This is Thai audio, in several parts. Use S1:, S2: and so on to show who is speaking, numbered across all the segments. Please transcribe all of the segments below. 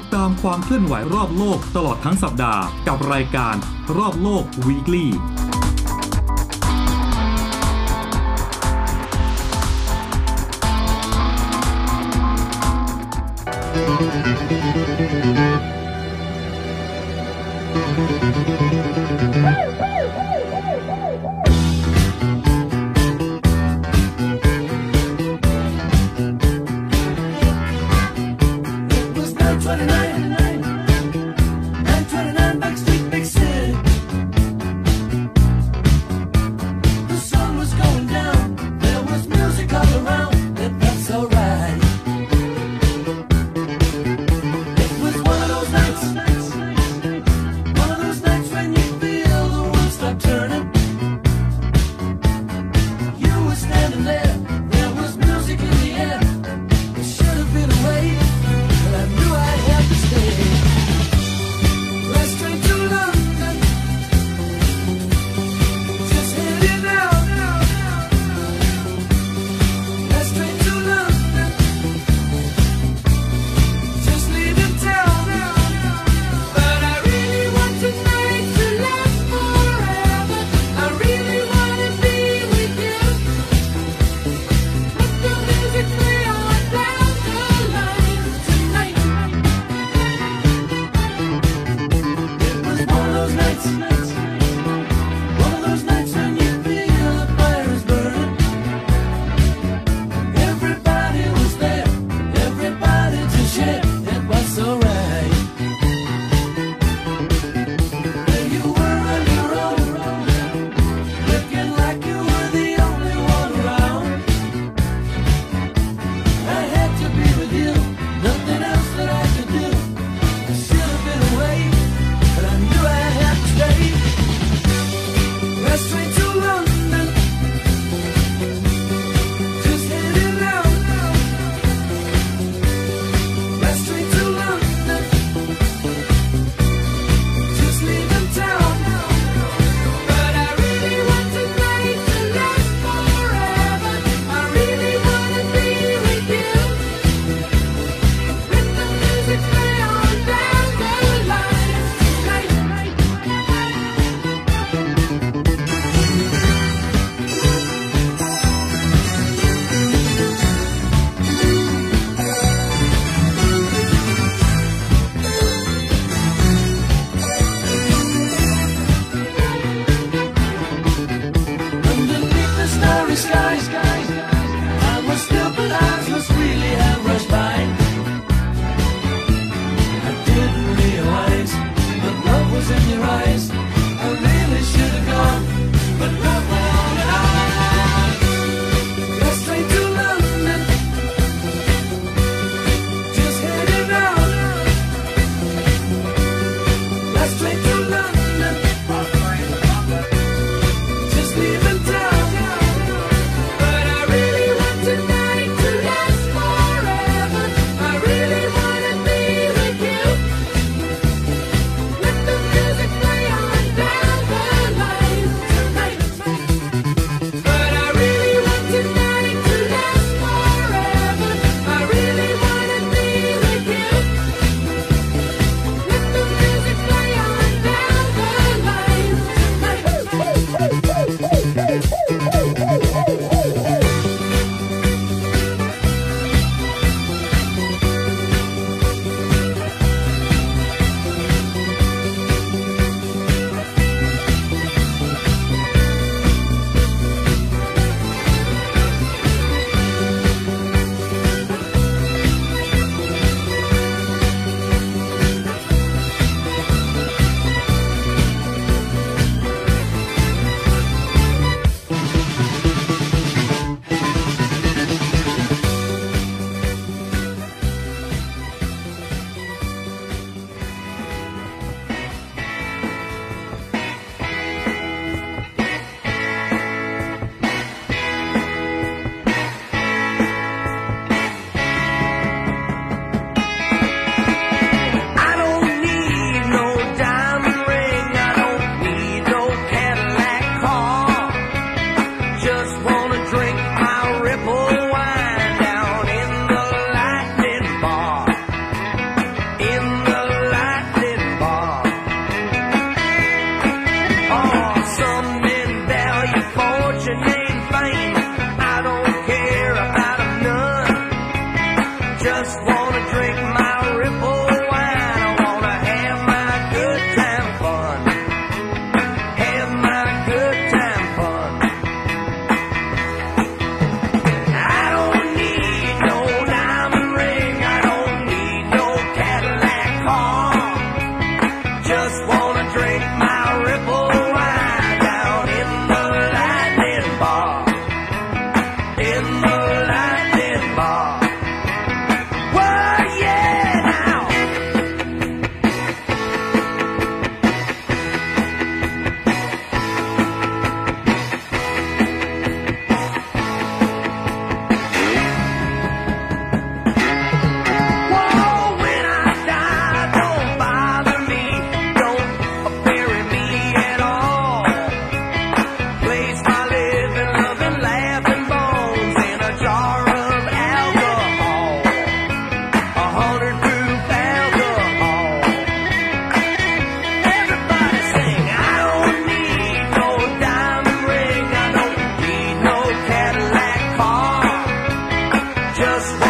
S1: ดตามความเคลื่อนไหวรอบโลกตลอดทั้งสัปดาห์ กับรายการรอบโลก weekly Woo!
S2: just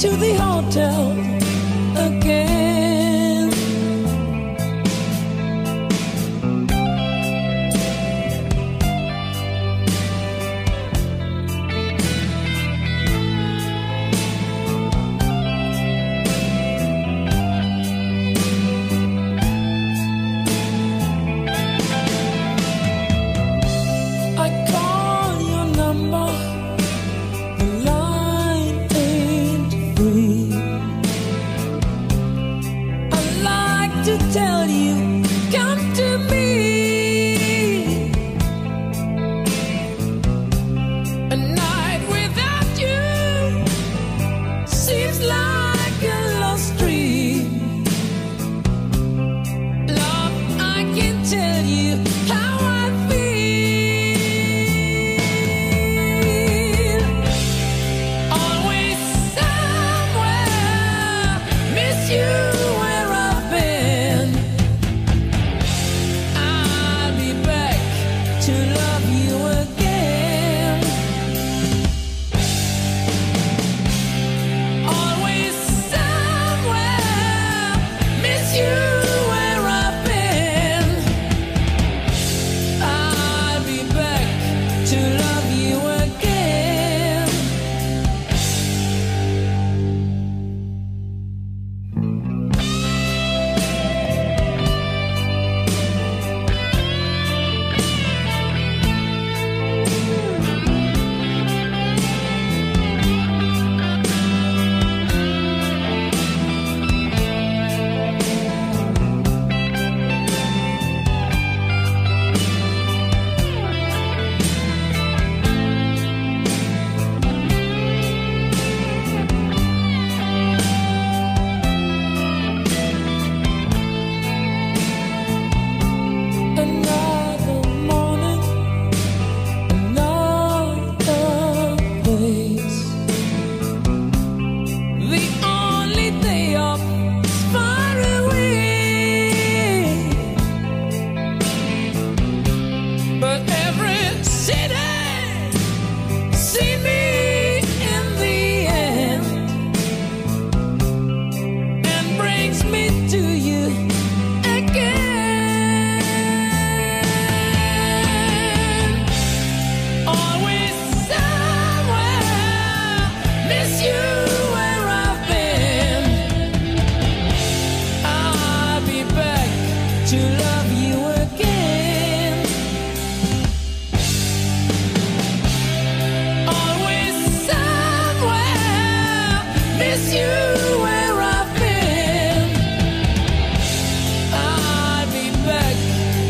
S1: to the hotel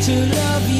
S1: to love you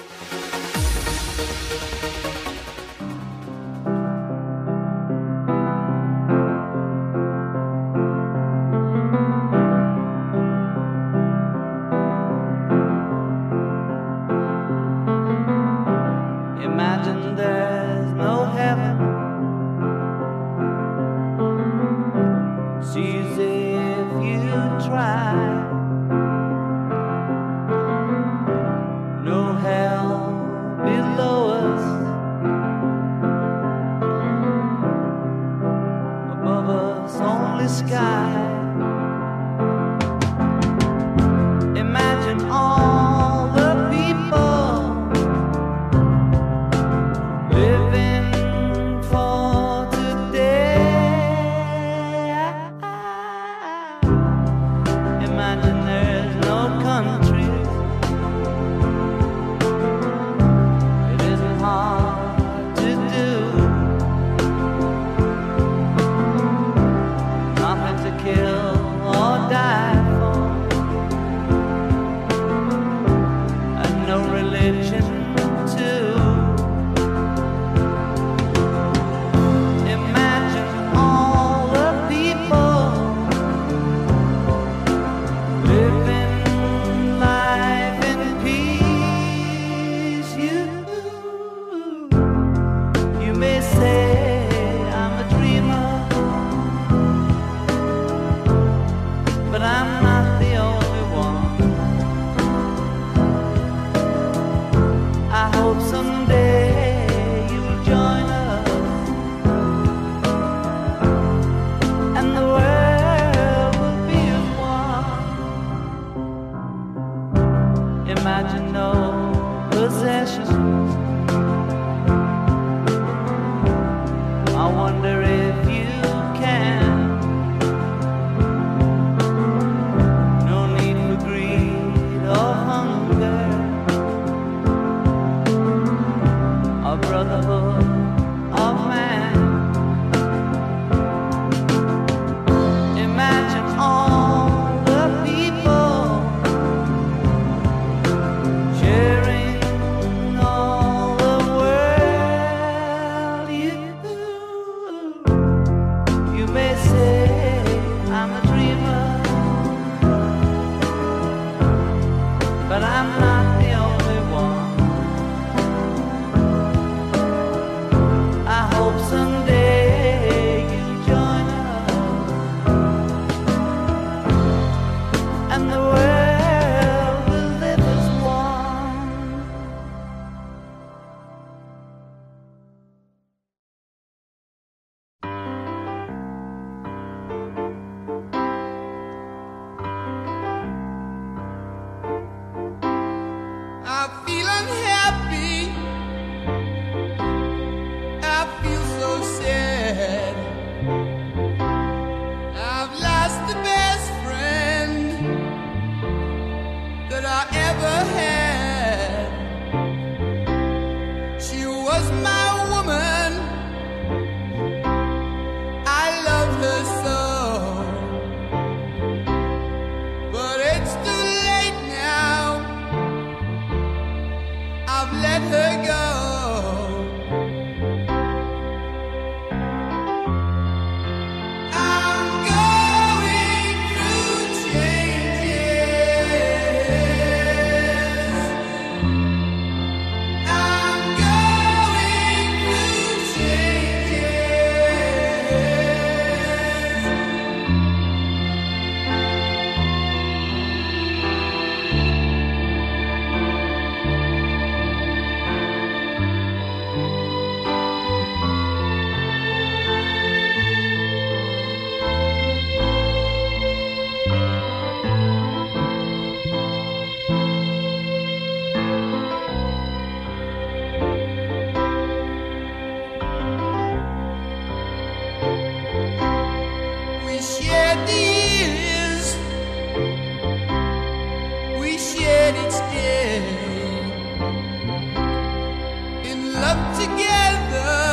S3: love together.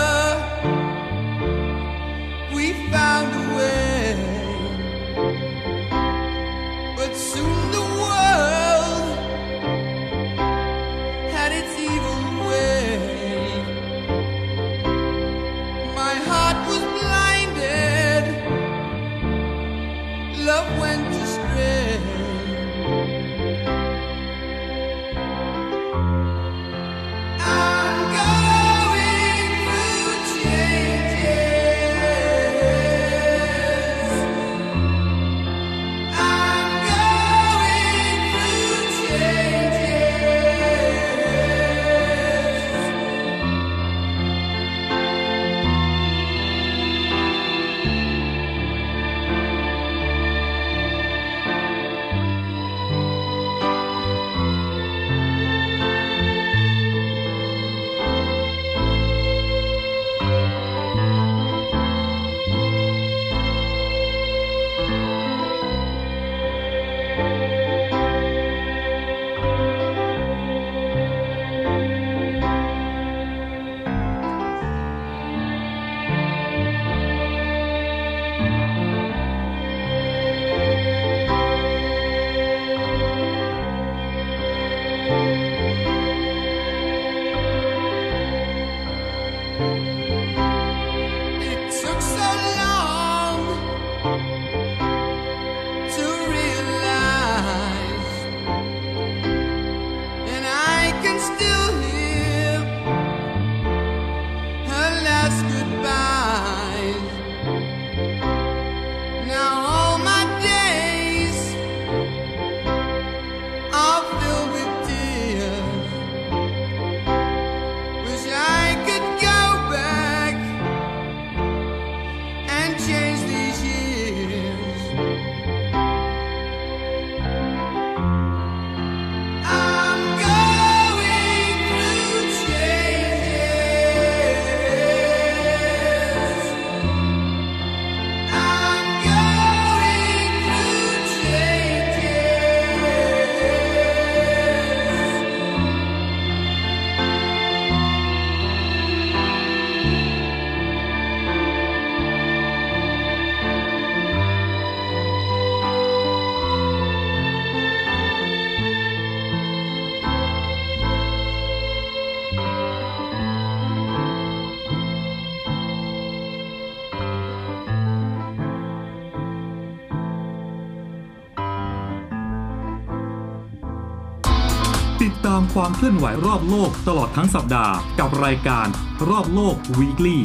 S4: ความเคลื่อนไหวรอบโลกตลอดทั้งสัปดาห์ กับรายการรอบโลก Weekly